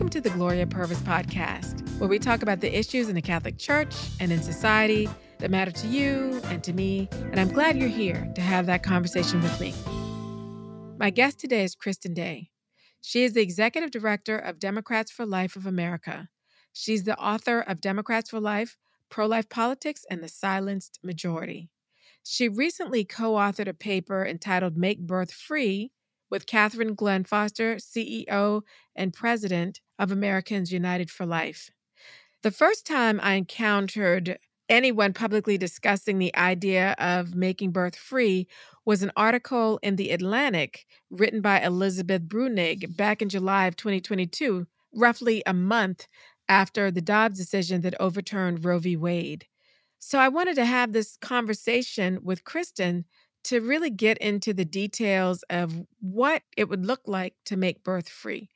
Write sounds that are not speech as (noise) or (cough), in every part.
Welcome to the Gloria Purvis podcast, where we talk about the issues in the Catholic Church and in society that matter to you and to me. And I'm glad you're here to have that conversation with me. My guest today is Kristen Day. She is the executive director of Democrats for Life of America. She's the author of Democrats for Life, Pro Life Politics, and the Silenced Majority. She recently co authored a paper entitled Make Birth Free with Catherine Glenn Foster, CEO and President of Americans United for Life. The first time I encountered anyone publicly discussing the idea of making birth free was an article in The Atlantic written by Elizabeth Bruenig back in July of 2022, roughly a month after the Dobbs decision that overturned Roe v. Wade. So I wanted to have this conversation with Kristen to really get into the details of what it would look like to make birth free.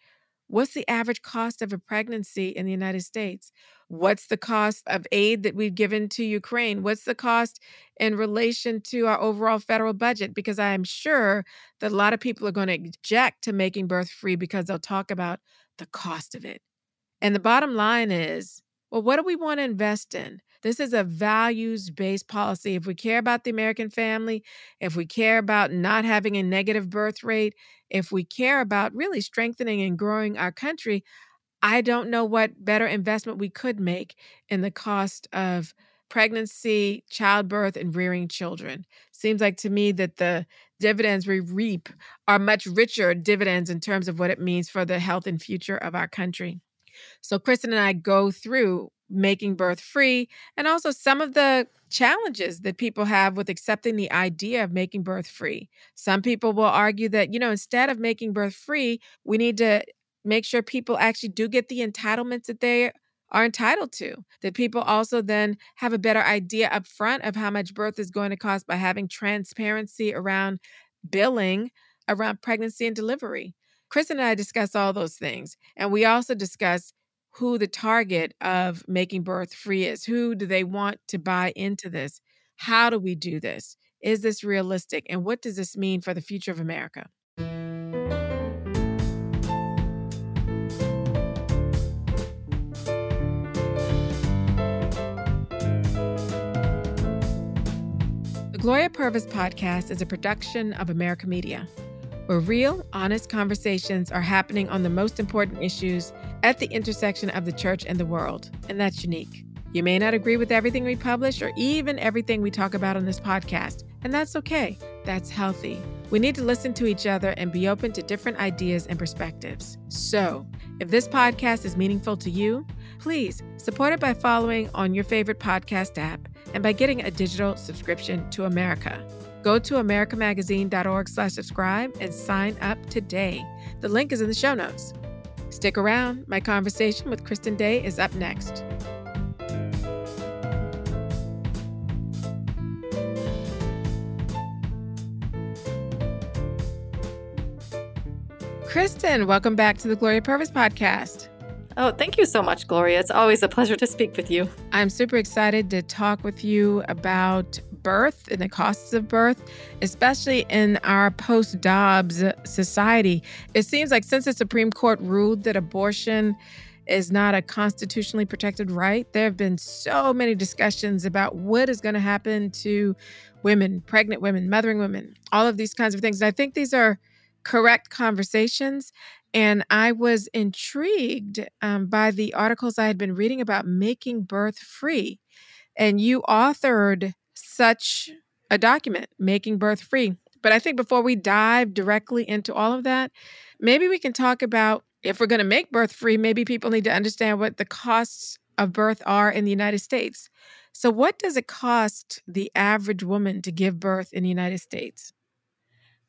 What's the average cost of a pregnancy in the United States? What's the cost of aid that we've given to Ukraine? What's the cost in relation to our overall federal budget? Because I am sure that a lot of people are going to object to making birth free because they'll talk about the cost of it. And the bottom line is well, what do we want to invest in? This is a values based policy. If we care about the American family, if we care about not having a negative birth rate, if we care about really strengthening and growing our country, I don't know what better investment we could make in the cost of pregnancy, childbirth, and rearing children. Seems like to me that the dividends we reap are much richer dividends in terms of what it means for the health and future of our country. So Kristen and I go through making birth free and also some of the challenges that people have with accepting the idea of making birth free. Some people will argue that, you know, instead of making birth free, we need to make sure people actually do get the entitlements that they are entitled to. That people also then have a better idea up front of how much birth is going to cost by having transparency around billing around pregnancy and delivery. Chris and I discuss all those things. And we also discuss who the target of making birth free is. Who do they want to buy into this? How do we do this? Is this realistic? And what does this mean for the future of America? The Gloria Purvis podcast is a production of America Media where real, honest conversations are happening on the most important issues at the intersection of the church and the world. And that's unique. You may not agree with everything we publish or even everything we talk about on this podcast, and that's okay. That's healthy. We need to listen to each other and be open to different ideas and perspectives. So, if this podcast is meaningful to you, please support it by following on your favorite podcast app and by getting a digital subscription to America. Go to americamagazine.org slash subscribe and sign up today. The link is in the show notes. Stick around. My conversation with Kristen Day is up next. Kristen, welcome back to the Gloria Purvis podcast. Oh, thank you so much, Gloria. It's always a pleasure to speak with you. I'm super excited to talk with you about birth and the costs of birth, especially in our post Dobbs society. It seems like since the Supreme Court ruled that abortion is not a constitutionally protected right, there have been so many discussions about what is going to happen to women, pregnant women, mothering women, all of these kinds of things. And I think these are correct conversations. And I was intrigued um, by the articles I had been reading about making birth free. And you authored such a document, Making Birth Free. But I think before we dive directly into all of that, maybe we can talk about if we're going to make birth free, maybe people need to understand what the costs of birth are in the United States. So, what does it cost the average woman to give birth in the United States?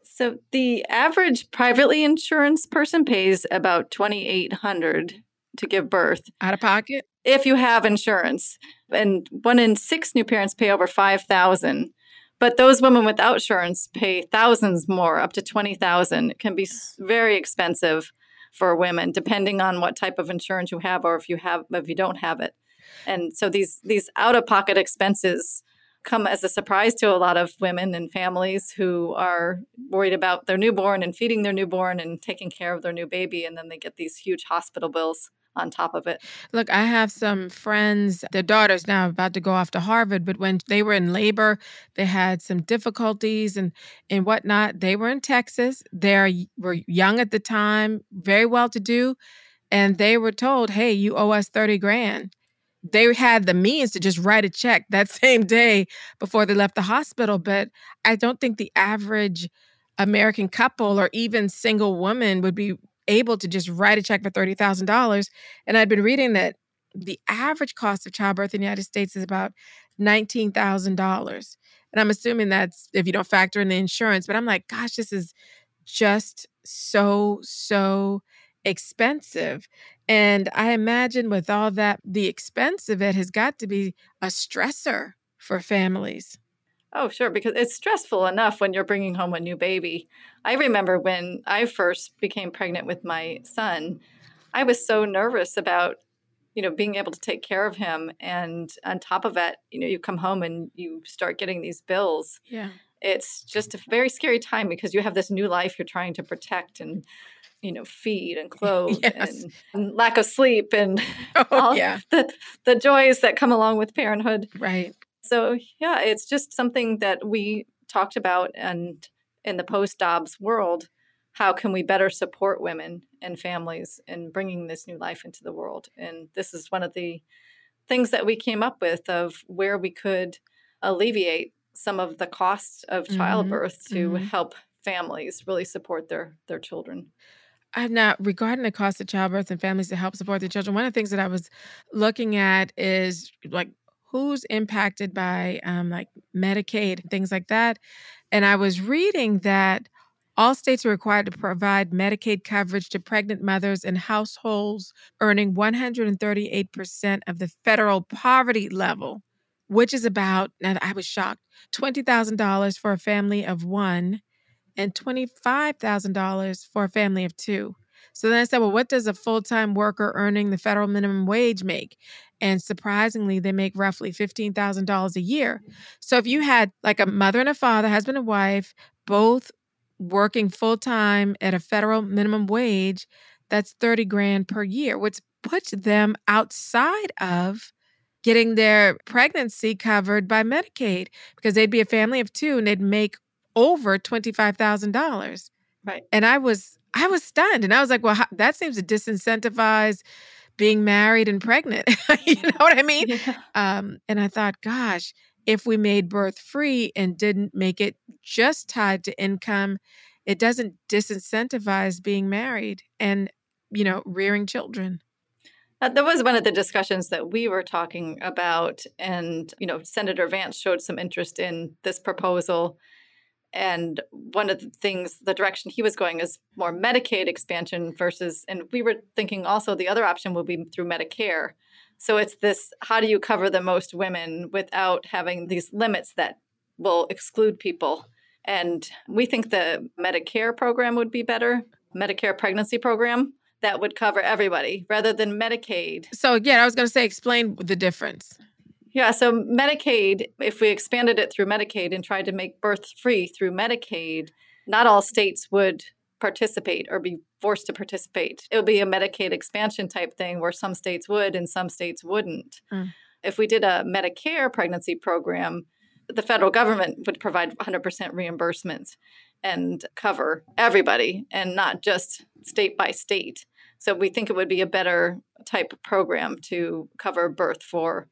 So, the average privately insurance person pays about 2800 to give birth out of pocket if you have insurance. And one in 6 new parents pay over 5000. But those women without insurance pay thousands more, up to 20,000. It can be very expensive for women depending on what type of insurance you have or if you have if you don't have it. And so these these out of pocket expenses come as a surprise to a lot of women and families who are worried about their newborn and feeding their newborn and taking care of their new baby and then they get these huge hospital bills on top of it. Look, I have some friends, their daughters now about to go off to Harvard, but when they were in labor, they had some difficulties and, and whatnot. They were in Texas. They were young at the time, very well to do. And they were told, hey, you owe us 30 grand. They had the means to just write a check (laughs) that same day before they left the hospital. But I don't think the average American couple or even single woman would be able to just write a check for $30,000. And I'd been reading that the average cost of childbirth in the United States is about $19,000. And I'm assuming that's if you don't factor in the insurance. But I'm like, gosh, this is just so, so expensive. And I imagine with all that, the expense of it has got to be a stressor for families. Oh, sure, because it's stressful enough when you're bringing home a new baby. I remember when I first became pregnant with my son, I was so nervous about, you know, being able to take care of him. And on top of it, you know, you come home and you start getting these bills. Yeah. It's just a very scary time because you have this new life you're trying to protect and you know feed and (laughs) clothe yes. and, and, lack of sleep and (laughs) oh, all yeah. the the joys that come along with parenthood right so yeah, it's just something that we talked about and in the post Dobbs world, how can we better support women and families in bringing this new life into the world? And this is one of the things that we came up with of where we could alleviate some of the costs of mm-hmm. childbirth mm-hmm. to mm-hmm. help families really support their their children. Uh, now, regarding the cost of childbirth and families to help support their children, one of the things that I was looking at is like who's impacted by um, like Medicaid, things like that. And I was reading that all states are required to provide Medicaid coverage to pregnant mothers and households earning 138% of the federal poverty level, which is about, and I was shocked, $20,000 for a family of one and $25,000 for a family of two. So then I said, well, what does a full time worker earning the federal minimum wage make? And surprisingly, they make roughly $15,000 a year. Mm. So if you had like a mother and a father, husband and wife, both working full time at a federal minimum wage, that's 30 grand per year, which puts them outside of getting their pregnancy covered by Medicaid because they'd be a family of two and they'd make over $25,000. Right. And I was I was stunned and I was like, well, how, that seems to disincentivize being married and pregnant. (laughs) you know what I mean? Yeah. Um, and I thought, gosh, if we made birth free and didn't make it just tied to income, it doesn't disincentivize being married and, you know, rearing children. That was one of the discussions that we were talking about. And, you know, Senator Vance showed some interest in this proposal and one of the things the direction he was going is more medicaid expansion versus and we were thinking also the other option would be through medicare. So it's this how do you cover the most women without having these limits that will exclude people? And we think the medicare program would be better medicare pregnancy program that would cover everybody rather than medicaid. So again i was going to say explain the difference yeah, so Medicaid, if we expanded it through Medicaid and tried to make birth free through Medicaid, not all states would participate or be forced to participate. It would be a Medicaid expansion type thing where some states would and some states wouldn't. Mm. If we did a Medicare pregnancy program, the federal government would provide 100% reimbursement and cover everybody and not just state by state. So we think it would be a better type of program to cover birth for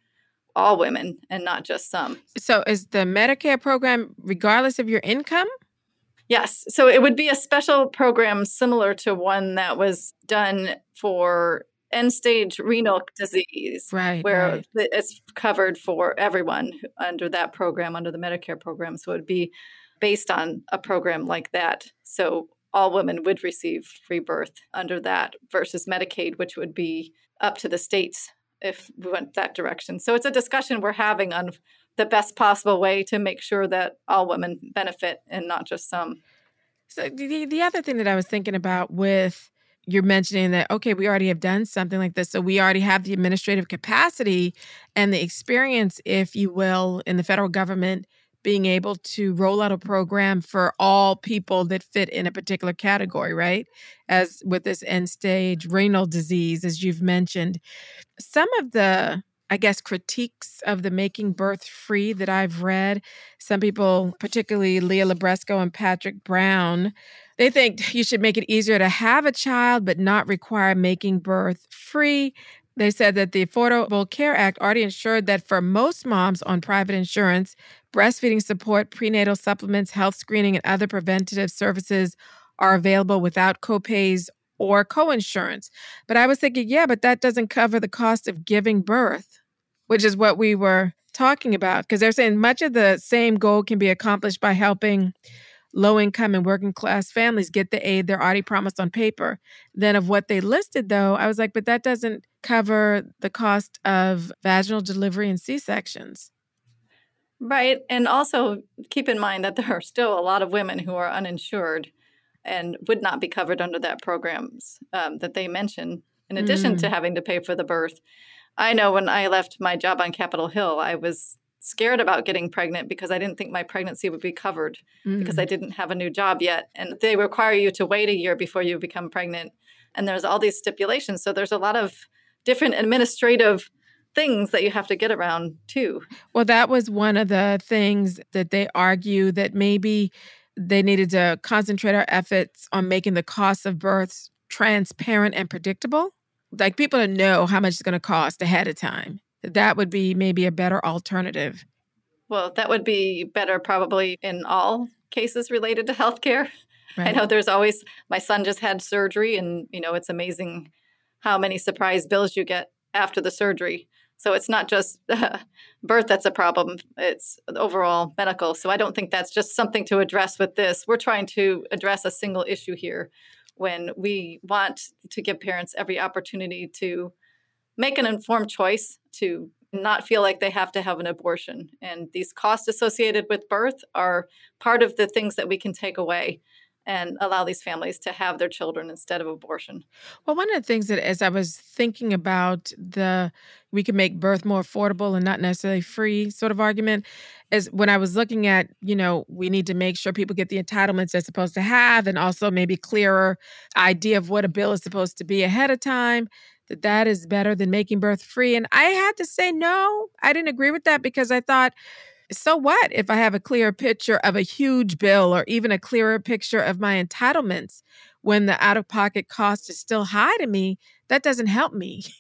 all women and not just some. So is the Medicare program regardless of your income? Yes. So it would be a special program similar to one that was done for end stage renal disease, right, where right. it's covered for everyone under that program, under the Medicare program. So it would be based on a program like that. So all women would receive free birth under that versus Medicaid, which would be up to the states if we went that direction. So it's a discussion we're having on the best possible way to make sure that all women benefit and not just some. So the, the other thing that I was thinking about with you're mentioning that okay we already have done something like this so we already have the administrative capacity and the experience if you will in the federal government being able to roll out a program for all people that fit in a particular category right as with this end stage renal disease as you've mentioned some of the I guess, critiques of the Making Birth Free that I've read. Some people, particularly Leah Libresco and Patrick Brown, they think you should make it easier to have a child, but not require making birth free. They said that the Affordable Care Act already ensured that for most moms on private insurance, breastfeeding support, prenatal supplements, health screening, and other preventative services are available without copays or coinsurance. But I was thinking, yeah, but that doesn't cover the cost of giving birth which is what we were talking about. Because they're saying much of the same goal can be accomplished by helping low income and working class families get the aid they're already promised on paper. Then, of what they listed, though, I was like, but that doesn't cover the cost of vaginal delivery and C sections. Right. And also keep in mind that there are still a lot of women who are uninsured and would not be covered under that programs um, that they mention, in addition mm. to having to pay for the birth. I know when I left my job on Capitol Hill, I was scared about getting pregnant because I didn't think my pregnancy would be covered mm. because I mm. didn't have a new job yet. And they require you to wait a year before you become pregnant. And there's all these stipulations. So there's a lot of different administrative things that you have to get around too. Well, that was one of the things that they argue that maybe they needed to concentrate our efforts on making the cost of births transparent and predictable like people to know how much it's going to cost ahead of time. That would be maybe a better alternative. Well, that would be better probably in all cases related to healthcare. Right. I know there's always my son just had surgery and you know it's amazing how many surprise bills you get after the surgery. So it's not just uh, (laughs) birth that's a problem, it's overall medical. So I don't think that's just something to address with this. We're trying to address a single issue here when we want to give parents every opportunity to make an informed choice to not feel like they have to have an abortion. And these costs associated with birth are part of the things that we can take away and allow these families to have their children instead of abortion. Well, one of the things that as I was thinking about the we can make birth more affordable and not necessarily free sort of argument is when I was looking at, you know, we need to make sure people get the entitlements they're supposed to have and also maybe clearer idea of what a bill is supposed to be ahead of time that that is better than making birth free and I had to say no. I didn't agree with that because I thought so what if I have a clearer picture of a huge bill or even a clearer picture of my entitlements when the out of pocket cost is still high to me? That doesn't help me. (laughs)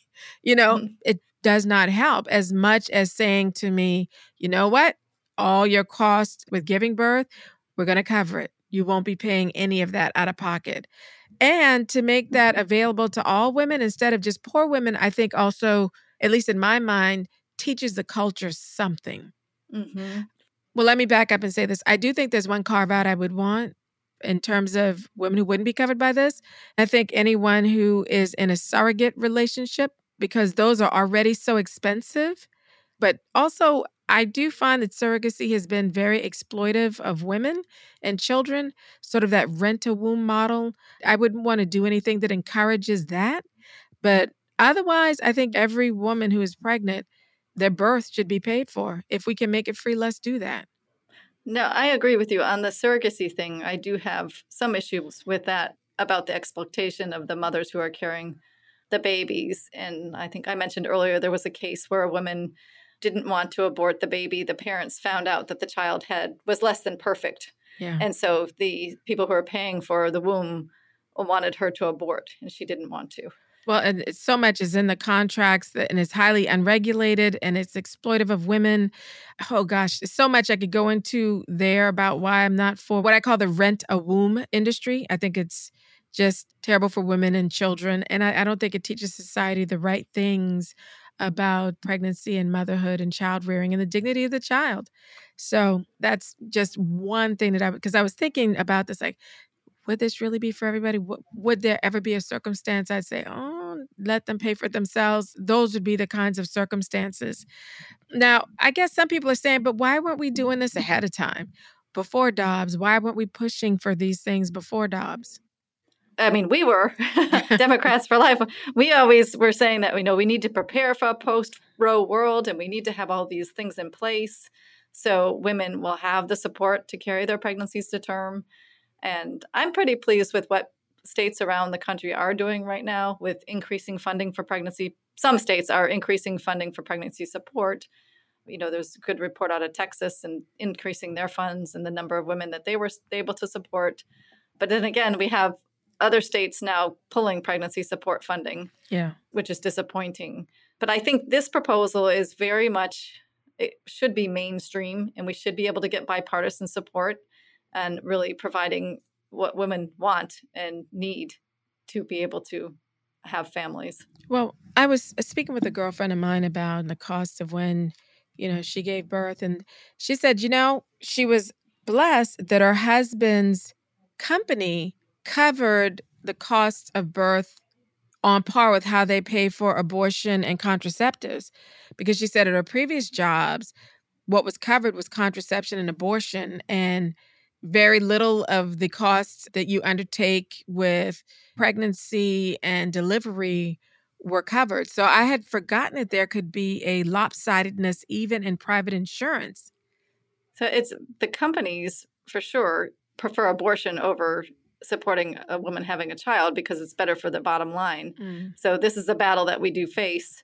You know, mm-hmm. it does not help as much as saying to me, you know what? All your costs with giving birth, we're going to cover it. You won't be paying any of that out of pocket. And to make that available to all women instead of just poor women, I think also, at least in my mind, teaches the culture something. Mm-hmm. Well, let me back up and say this. I do think there's one carve out I would want in terms of women who wouldn't be covered by this. I think anyone who is in a surrogate relationship, because those are already so expensive. But also, I do find that surrogacy has been very exploitive of women and children, sort of that rent a womb model. I wouldn't want to do anything that encourages that. But otherwise, I think every woman who is pregnant their birth should be paid for. If we can make it free, let's do that. No, I agree with you on the surrogacy thing. I do have some issues with that about the exploitation of the mothers who are carrying the babies. And I think I mentioned earlier there was a case where a woman didn't want to abort the baby. The parents found out that the child had was less than perfect. Yeah. And so the people who are paying for the womb wanted her to abort and she didn't want to. Well, and so much is in the contracts that, and it's highly unregulated and it's exploitive of women. Oh gosh, so much I could go into there about why I'm not for what I call the rent a womb industry. I think it's just terrible for women and children. And I, I don't think it teaches society the right things about pregnancy and motherhood and child rearing and the dignity of the child. So that's just one thing that I, because I was thinking about this, like, would this really be for everybody? Would there ever be a circumstance I'd say, oh, let them pay for themselves? Those would be the kinds of circumstances. Now, I guess some people are saying, but why weren't we doing this ahead of time before Dobbs? Why weren't we pushing for these things before Dobbs? I mean, we were (laughs) (laughs) Democrats for life. We always were saying that we know we need to prepare for a post Roe world and we need to have all these things in place so women will have the support to carry their pregnancies to term. And I'm pretty pleased with what states around the country are doing right now with increasing funding for pregnancy. Some states are increasing funding for pregnancy support. You know, there's a good report out of Texas and increasing their funds and the number of women that they were able to support. But then again, we have other states now pulling pregnancy support funding. Yeah. Which is disappointing. But I think this proposal is very much it should be mainstream and we should be able to get bipartisan support and really providing what women want and need to be able to have families. Well, I was speaking with a girlfriend of mine about the cost of when, you know, she gave birth and she said, you know, she was blessed that her husband's company covered the cost of birth on par with how they pay for abortion and contraceptives. Because she said at her previous jobs, what was covered was contraception and abortion, and very little of the costs that you undertake with pregnancy and delivery were covered. So I had forgotten that there could be a lopsidedness even in private insurance. So it's the companies for sure prefer abortion over supporting a woman having a child because it's better for the bottom line. Mm. So this is a battle that we do face.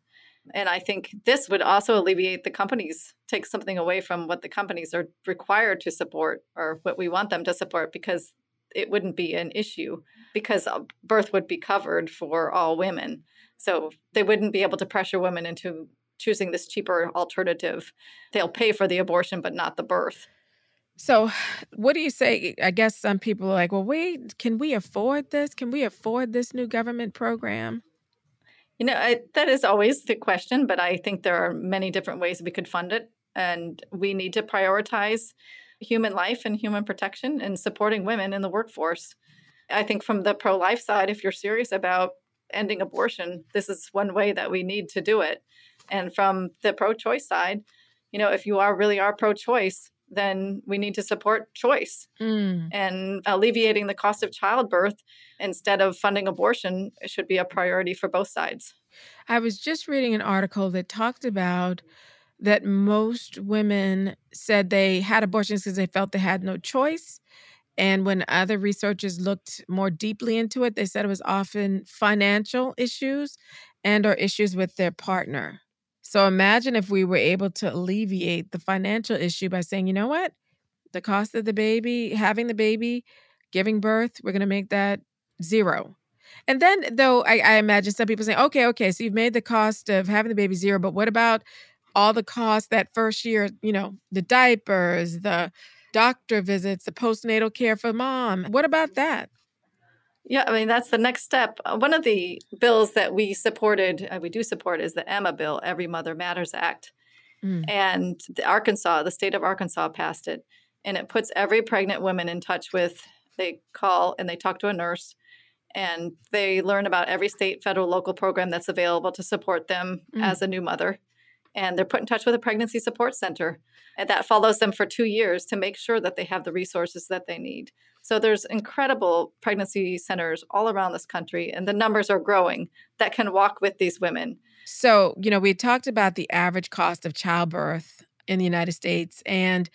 And I think this would also alleviate the companies, take something away from what the companies are required to support or what we want them to support because it wouldn't be an issue because uh, birth would be covered for all women. So they wouldn't be able to pressure women into choosing this cheaper alternative. They'll pay for the abortion, but not the birth. So, what do you say? I guess some people are like, well, wait, can we afford this? Can we afford this new government program? You know, I, that is always the question, but I think there are many different ways we could fund it. And we need to prioritize human life and human protection and supporting women in the workforce. I think from the pro life side, if you're serious about ending abortion, this is one way that we need to do it. And from the pro choice side, you know, if you are really are pro choice, then we need to support choice mm. and alleviating the cost of childbirth instead of funding abortion should be a priority for both sides. I was just reading an article that talked about that most women said they had abortions because they felt they had no choice. And when other researchers looked more deeply into it, they said it was often financial issues and or issues with their partner. So imagine if we were able to alleviate the financial issue by saying, you know what? The cost of the baby, having the baby, giving birth, we're going to make that zero. And then, though, I, I, imagine some people saying, okay, okay, so you've made the cost of having the baby zero, but what about all the costs that first year, you know, the diapers, the doctor visits, the postnatal care for mom? What about that? Yeah, I mean, that's the next step. Uh, one of the bills that we supported, uh, we do support, is the Emma bill, Every Mother Matters Act. Mm. And the Arkansas, the state of Arkansas passed it. And it puts every pregnant woman in touch with, they call and they talk to a nurse and they learn about every state, federal, local program that's available to support them mm. as a new mother. And they're put in touch with a pregnancy support center. And that follows them for two years to make sure that they have the resources that they need. So there's incredible pregnancy centers all around this country, and the numbers are growing that can walk with these women. So, you know, we talked about the average cost of childbirth in the United States, and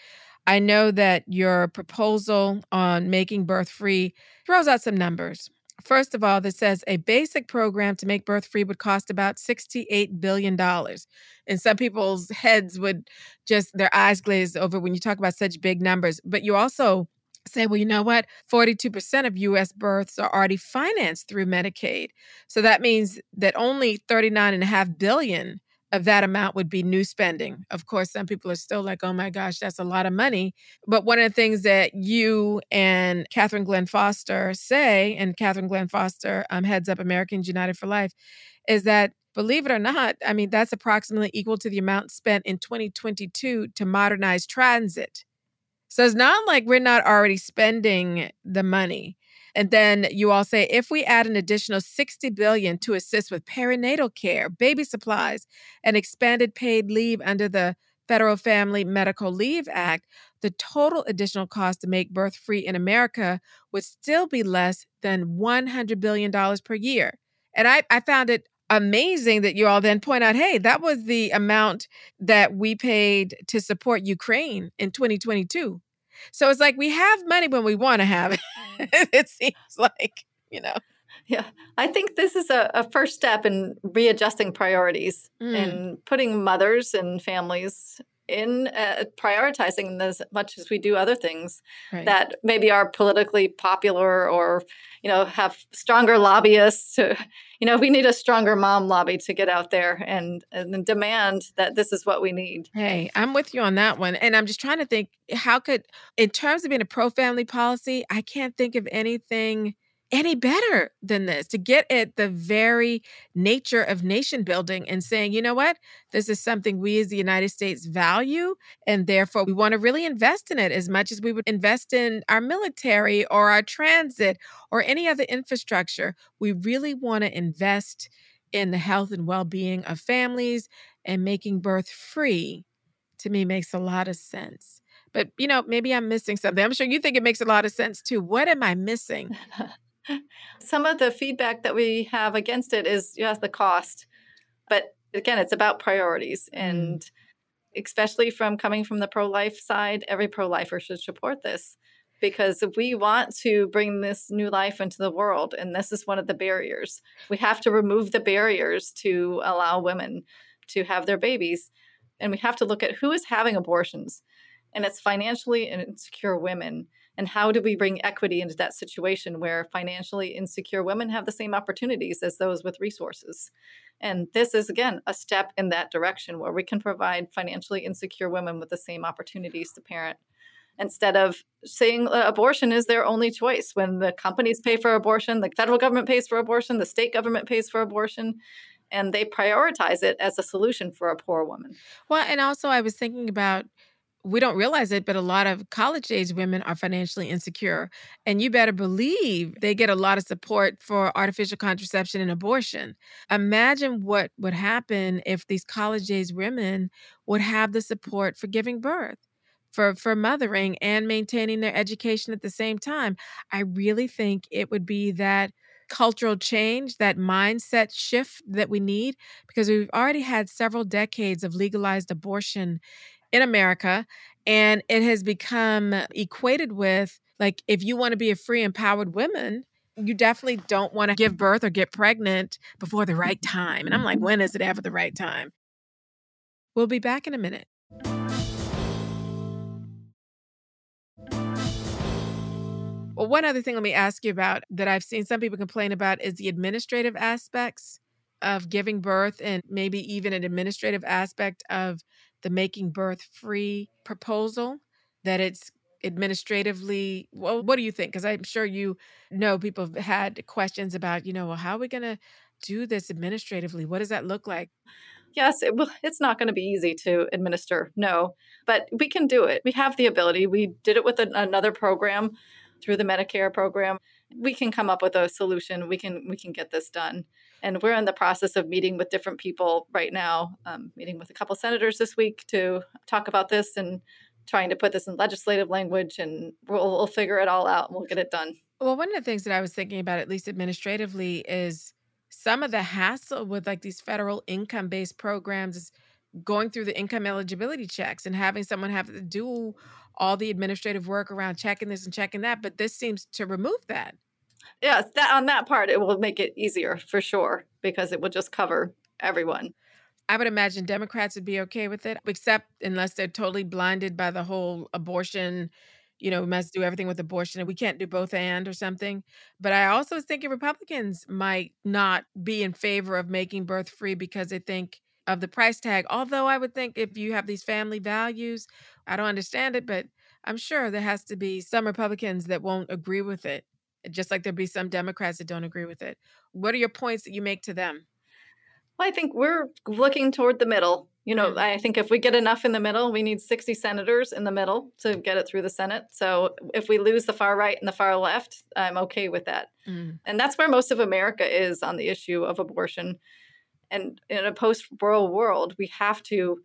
I know that your proposal on making birth free throws out some numbers. First of all, this says a basic program to make birth free would cost about $68 billion. And some people's heads would just, their eyes glaze over when you talk about such big numbers. But you also say, well, you know what? 42% of US births are already financed through Medicaid. So that means that only 39.5 billion of that amount would be new spending. Of course, some people are still like, oh my gosh, that's a lot of money. But one of the things that you and Catherine Glenn Foster say, and Catherine Glenn Foster um, heads up Americans United for Life, is that believe it or not, I mean, that's approximately equal to the amount spent in 2022 to modernize transit. So it's not like we're not already spending the money. And then you all say if we add an additional 60 billion to assist with perinatal care, baby supplies, and expanded paid leave under the Federal Family Medical Leave Act, the total additional cost to make birth free in America would still be less than $100 billion per year. And I, I found it amazing that you all then point out hey, that was the amount that we paid to support Ukraine in 2022. So it's like we have money when we want to have it. (laughs) it seems like, you know. Yeah, I think this is a, a first step in readjusting priorities mm. and putting mothers and families in uh, prioritizing as much as we do other things right. that maybe are politically popular or you know have stronger lobbyists to, you know we need a stronger mom lobby to get out there and and demand that this is what we need. Hey i'm with you on that one and i'm just trying to think how could in terms of being a pro family policy i can't think of anything any better than this to get at the very nature of nation building and saying, you know what, this is something we as the United States value, and therefore we want to really invest in it as much as we would invest in our military or our transit or any other infrastructure. We really want to invest in the health and well being of families and making birth free. To me, makes a lot of sense. But, you know, maybe I'm missing something. I'm sure you think it makes a lot of sense too. What am I missing? (laughs) Some of the feedback that we have against it is yes, the cost. But again, it's about priorities. Mm. And especially from coming from the pro life side, every pro lifer should support this because we want to bring this new life into the world. And this is one of the barriers. We have to remove the barriers to allow women to have their babies. And we have to look at who is having abortions. And it's financially insecure women and how do we bring equity into that situation where financially insecure women have the same opportunities as those with resources? And this is, again, a step in that direction where we can provide financially insecure women with the same opportunities to parent instead of saying uh, abortion is their only choice when the companies pay for abortion, the federal government pays for abortion, the state government pays for abortion and they prioritize it as a solution for a poor woman. Well, and also I was thinking about we don't realize it, but a lot of college age women are financially insecure. And you better believe they get a lot of support for artificial contraception and abortion. Imagine what would happen if these college age women would have the support for giving birth. For, for mothering and maintaining their education at the same time. I really think it would be that cultural change, that mindset shift that we need, because we've already had several decades of legalized abortion in America. And it has become equated with like, if you want to be a free, empowered woman, you definitely don't want to give birth or get pregnant before the right time. And I'm like, when is it ever the right time? We'll be back in a minute. Well, one other thing let me ask you about that I've seen some people complain about is the administrative aspects of giving birth and maybe even an administrative aspect of the Making Birth Free proposal, that it's administratively well what do you think? Because i'm sure you know people have had questions about you know well how are we going to do this administratively? What does that look like? Yes it will, it's not going to be easy to administer no but we can do it. We have the ability. We did it with an, another program through the medicare program we can come up with a solution we can we can get this done and we're in the process of meeting with different people right now, um, meeting with a couple senators this week to talk about this and trying to put this in legislative language. And we'll, we'll figure it all out and we'll get it done. Well, one of the things that I was thinking about, at least administratively, is some of the hassle with like these federal income based programs is going through the income eligibility checks and having someone have to do all the administrative work around checking this and checking that. But this seems to remove that yes, that on that part it will make it easier for sure because it will just cover everyone. I would imagine Democrats would be okay with it, except unless they're totally blinded by the whole abortion you know, we must do everything with abortion and we can't do both and or something. But I also was thinking Republicans might not be in favor of making birth free because they think of the price tag. Although I would think if you have these family values, I don't understand it, but I'm sure there has to be some Republicans that won't agree with it, just like there'll be some Democrats that don't agree with it. What are your points that you make to them? Well, I think we're looking toward the middle. You know, mm. I think if we get enough in the middle, we need 60 senators in the middle to get it through the Senate. So if we lose the far right and the far left, I'm okay with that. Mm. And that's where most of America is on the issue of abortion. And in a post Roe world, we have to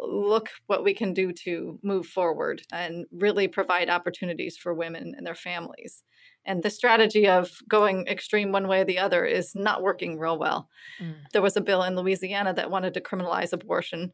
look what we can do to move forward and really provide opportunities for women and their families. And the strategy of going extreme one way or the other is not working real well. Mm. There was a bill in Louisiana that wanted to criminalize abortion.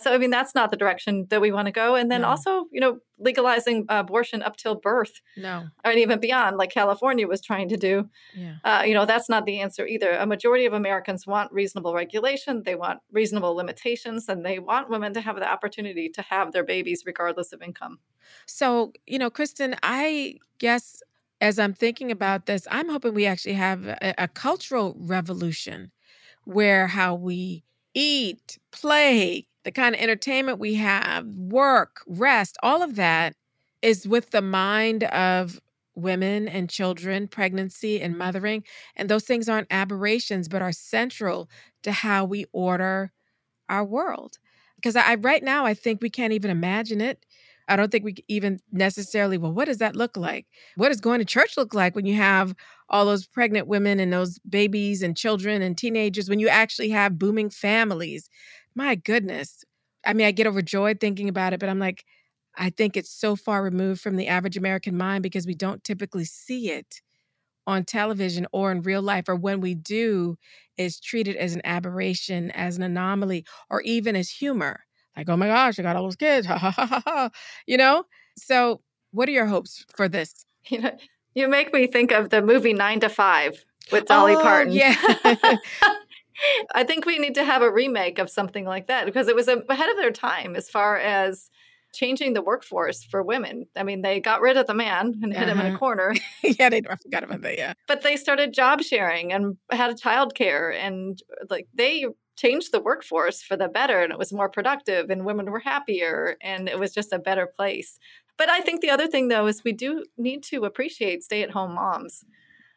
So, I mean, that's not the direction that we want to go. And then no. also, you know, legalizing abortion up till birth. No. And even beyond, like California was trying to do. Yeah. Uh, you know, that's not the answer either. A majority of Americans want reasonable regulation, they want reasonable limitations, and they want women to have the opportunity to have their babies regardless of income. So, you know, Kristen, I guess as I'm thinking about this, I'm hoping we actually have a, a cultural revolution where how we eat, play, the kind of entertainment we have, work, rest, all of that is with the mind of women and children, pregnancy and mothering. And those things aren't aberrations, but are central to how we order our world. Because I right now I think we can't even imagine it. I don't think we even necessarily, well, what does that look like? What does going to church look like when you have all those pregnant women and those babies and children and teenagers, when you actually have booming families? my goodness. I mean, I get overjoyed thinking about it, but I'm like, I think it's so far removed from the average American mind because we don't typically see it on television or in real life, or when we do, is treated as an aberration, as an anomaly, or even as humor. Like, oh my gosh, I got all those kids. Ha ha ha ha ha. You know? So, what are your hopes for this? (laughs) You know, you make me think of the movie Nine to Five with Dolly oh, Parton. Yeah. (laughs) (laughs) I think we need to have a remake of something like that because it was ahead of their time as far as changing the workforce for women. I mean, they got rid of the man and hit uh-huh. him in a uh-huh. corner. yeah, they I forgot about that. Yeah, but they started job sharing and had a childcare, and like they changed the workforce for the better, and it was more productive, and women were happier, and it was just a better place. But I think the other thing though is we do need to appreciate stay-at-home moms.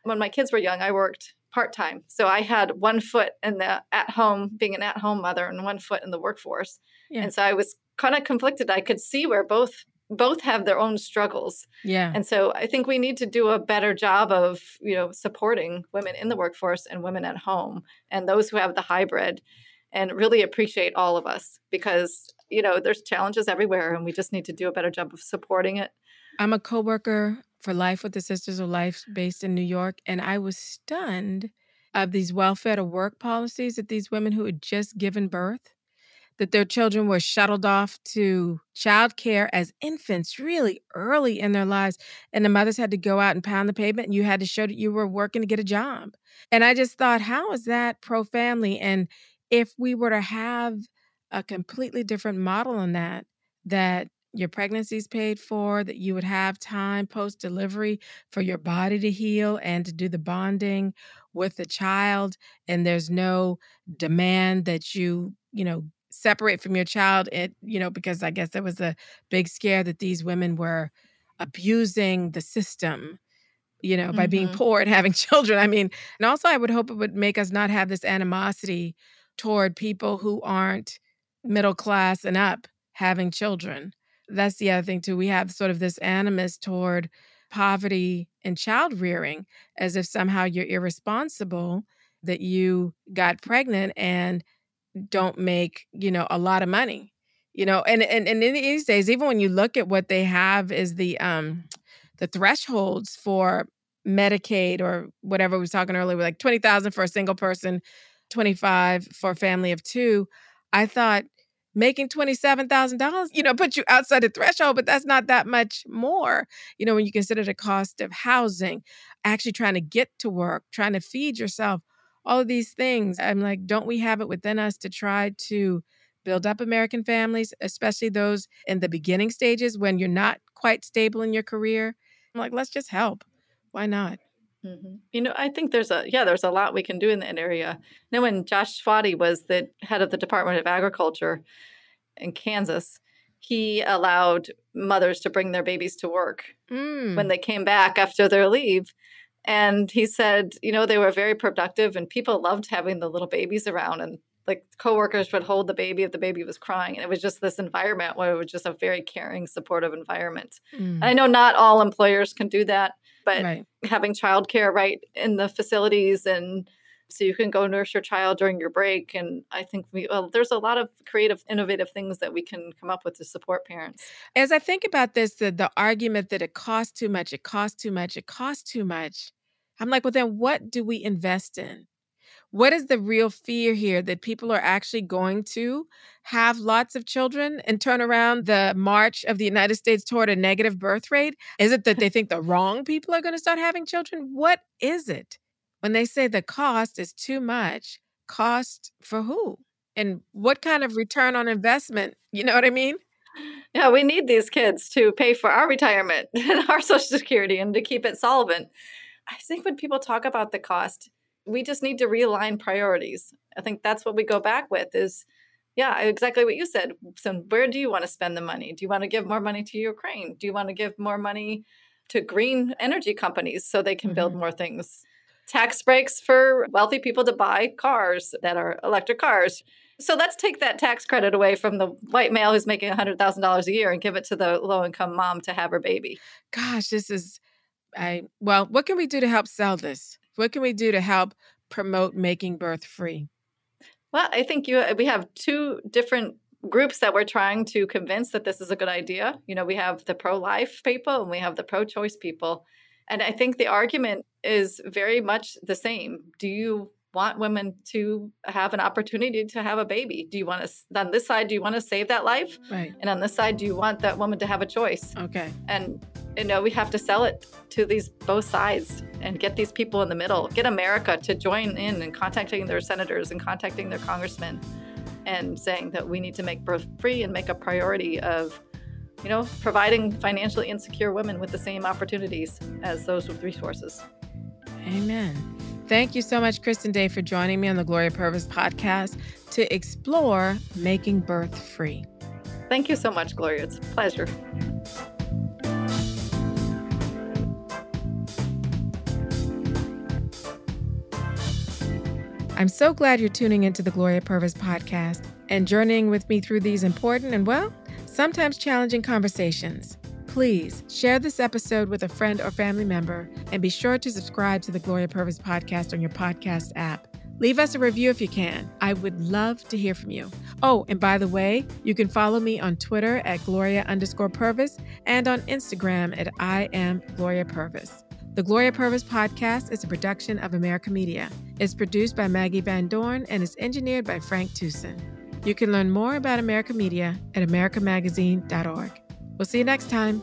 When my kids were young, I worked part time. So I had one foot in the at home, being an at home mother, and one foot in the workforce. Yeah. And so I was kind of conflicted. I could see where both both have their own struggles. Yeah. And so I think we need to do a better job of, you know, supporting women in the workforce and women at home and those who have the hybrid and really appreciate all of us because, you know, there's challenges everywhere and we just need to do a better job of supporting it. I'm a coworker for Life with the Sisters of Life based in New York. And I was stunned of these welfare to work policies that these women who had just given birth, that their children were shuttled off to childcare as infants really early in their lives. And the mothers had to go out and pound the pavement and you had to show that you were working to get a job. And I just thought, how is that pro family? And if we were to have a completely different model on that, that your pregnancy is paid for, that you would have time post delivery for your body to heal and to do the bonding with the child. And there's no demand that you, you know, separate from your child. It, you know, because I guess there was a big scare that these women were abusing the system you know, by mm-hmm. being poor and having (laughs) children. I mean, and also I would hope it would make us not have this animosity toward people who aren't middle class and up having children that's the other thing too. We have sort of this animus toward poverty and child rearing as if somehow you're irresponsible that you got pregnant and don't make, you know, a lot of money. You know, and and, and in these days, even when you look at what they have is the um the thresholds for Medicaid or whatever we was talking earlier, like twenty thousand for a single person, twenty five for a family of two. I thought making $27,000, you know, put you outside the threshold, but that's not that much more, you know, when you consider the cost of housing, actually trying to get to work, trying to feed yourself, all of these things. I'm like, don't we have it within us to try to build up American families, especially those in the beginning stages when you're not quite stable in your career, I'm like, let's just help. Why not? Mm-hmm. You know, I think there's a yeah, there's a lot we can do in that area. You know, when Josh Svaty was the head of the Department of Agriculture in Kansas, he allowed mothers to bring their babies to work Mm. when they came back after their leave. And he said, you know, they were very productive and people loved having the little babies around and like coworkers would hold the baby if the baby was crying. And it was just this environment where it was just a very caring, supportive environment. Mm. And I know not all employers can do that, but Right. having childcare right in the facilities and so you can go nurse your child during your break and i think we well, there's a lot of creative innovative things that we can come up with to support parents As I think about this, the, the argument that it costs too much, it costs too much, it costs too much, I'm like, well, then what do we invest in? What is the real fear here that people are actually going to have lots of children and turn around the march of the United States toward a negative birth rate? Is it that they think the wrong people are going to start having children? What is it? When they say the cost is too much, cost for who? And what kind of return on investment? You know what I mean? yeah we need these kids to pay for our retirement (laughs) and our social security and to keep it solvent i think when people talk about the cost we just need to realign priorities i think that's what we go back with is yeah exactly what you said so where do you want to spend the money do you want to give more money to ukraine do you want to give more money to green energy companies so they can build mm-hmm. more things tax breaks for wealthy people to buy cars that are electric cars so let's take that tax credit away from the white male who's making $100,000 a year and give it to the low income mom to have her baby. gosh, this is I well, what can we do to help sell this? What can we do to help promote making birth free? Well, I think you we have two different groups that we're trying to convince that this is a good idea. You know, we have the pro-life people and we have the pro-choice people. And I think the argument is very much the same. Do you want women to have an opportunity to have a baby? Do you want to on this side do you want to save that life? Right. And on this side do you want that woman to have a choice? Okay. and you know we have to sell it to these both sides and get these people in the middle get america to join in and contacting their senators and contacting their congressmen and saying that we need to make birth free and make a priority of you know providing financially insecure women with the same opportunities as those with resources Amen. Thank you so much, Kristen Day, for joining me on the Gloria Purvis podcast to explore making birth free. thank you so much gloria it's a pleasure I'm so glad you're tuning into the Gloria Purvis podcast and journeying with me through these important and, well, sometimes challenging conversations. Please share this episode with a friend or family member and be sure to subscribe to the Gloria Purvis podcast on your podcast app. Leave us a review if you can. I would love to hear from you. Oh, and by the way, you can follow me on Twitter at Gloria underscore Purvis and on Instagram at I am Gloria Purvis. The Gloria Purvis podcast is a production of America Media. It's produced by Maggie Van Dorn and is engineered by Frank Tucson. You can learn more about America Media at americamagazine.org. We'll see you next time.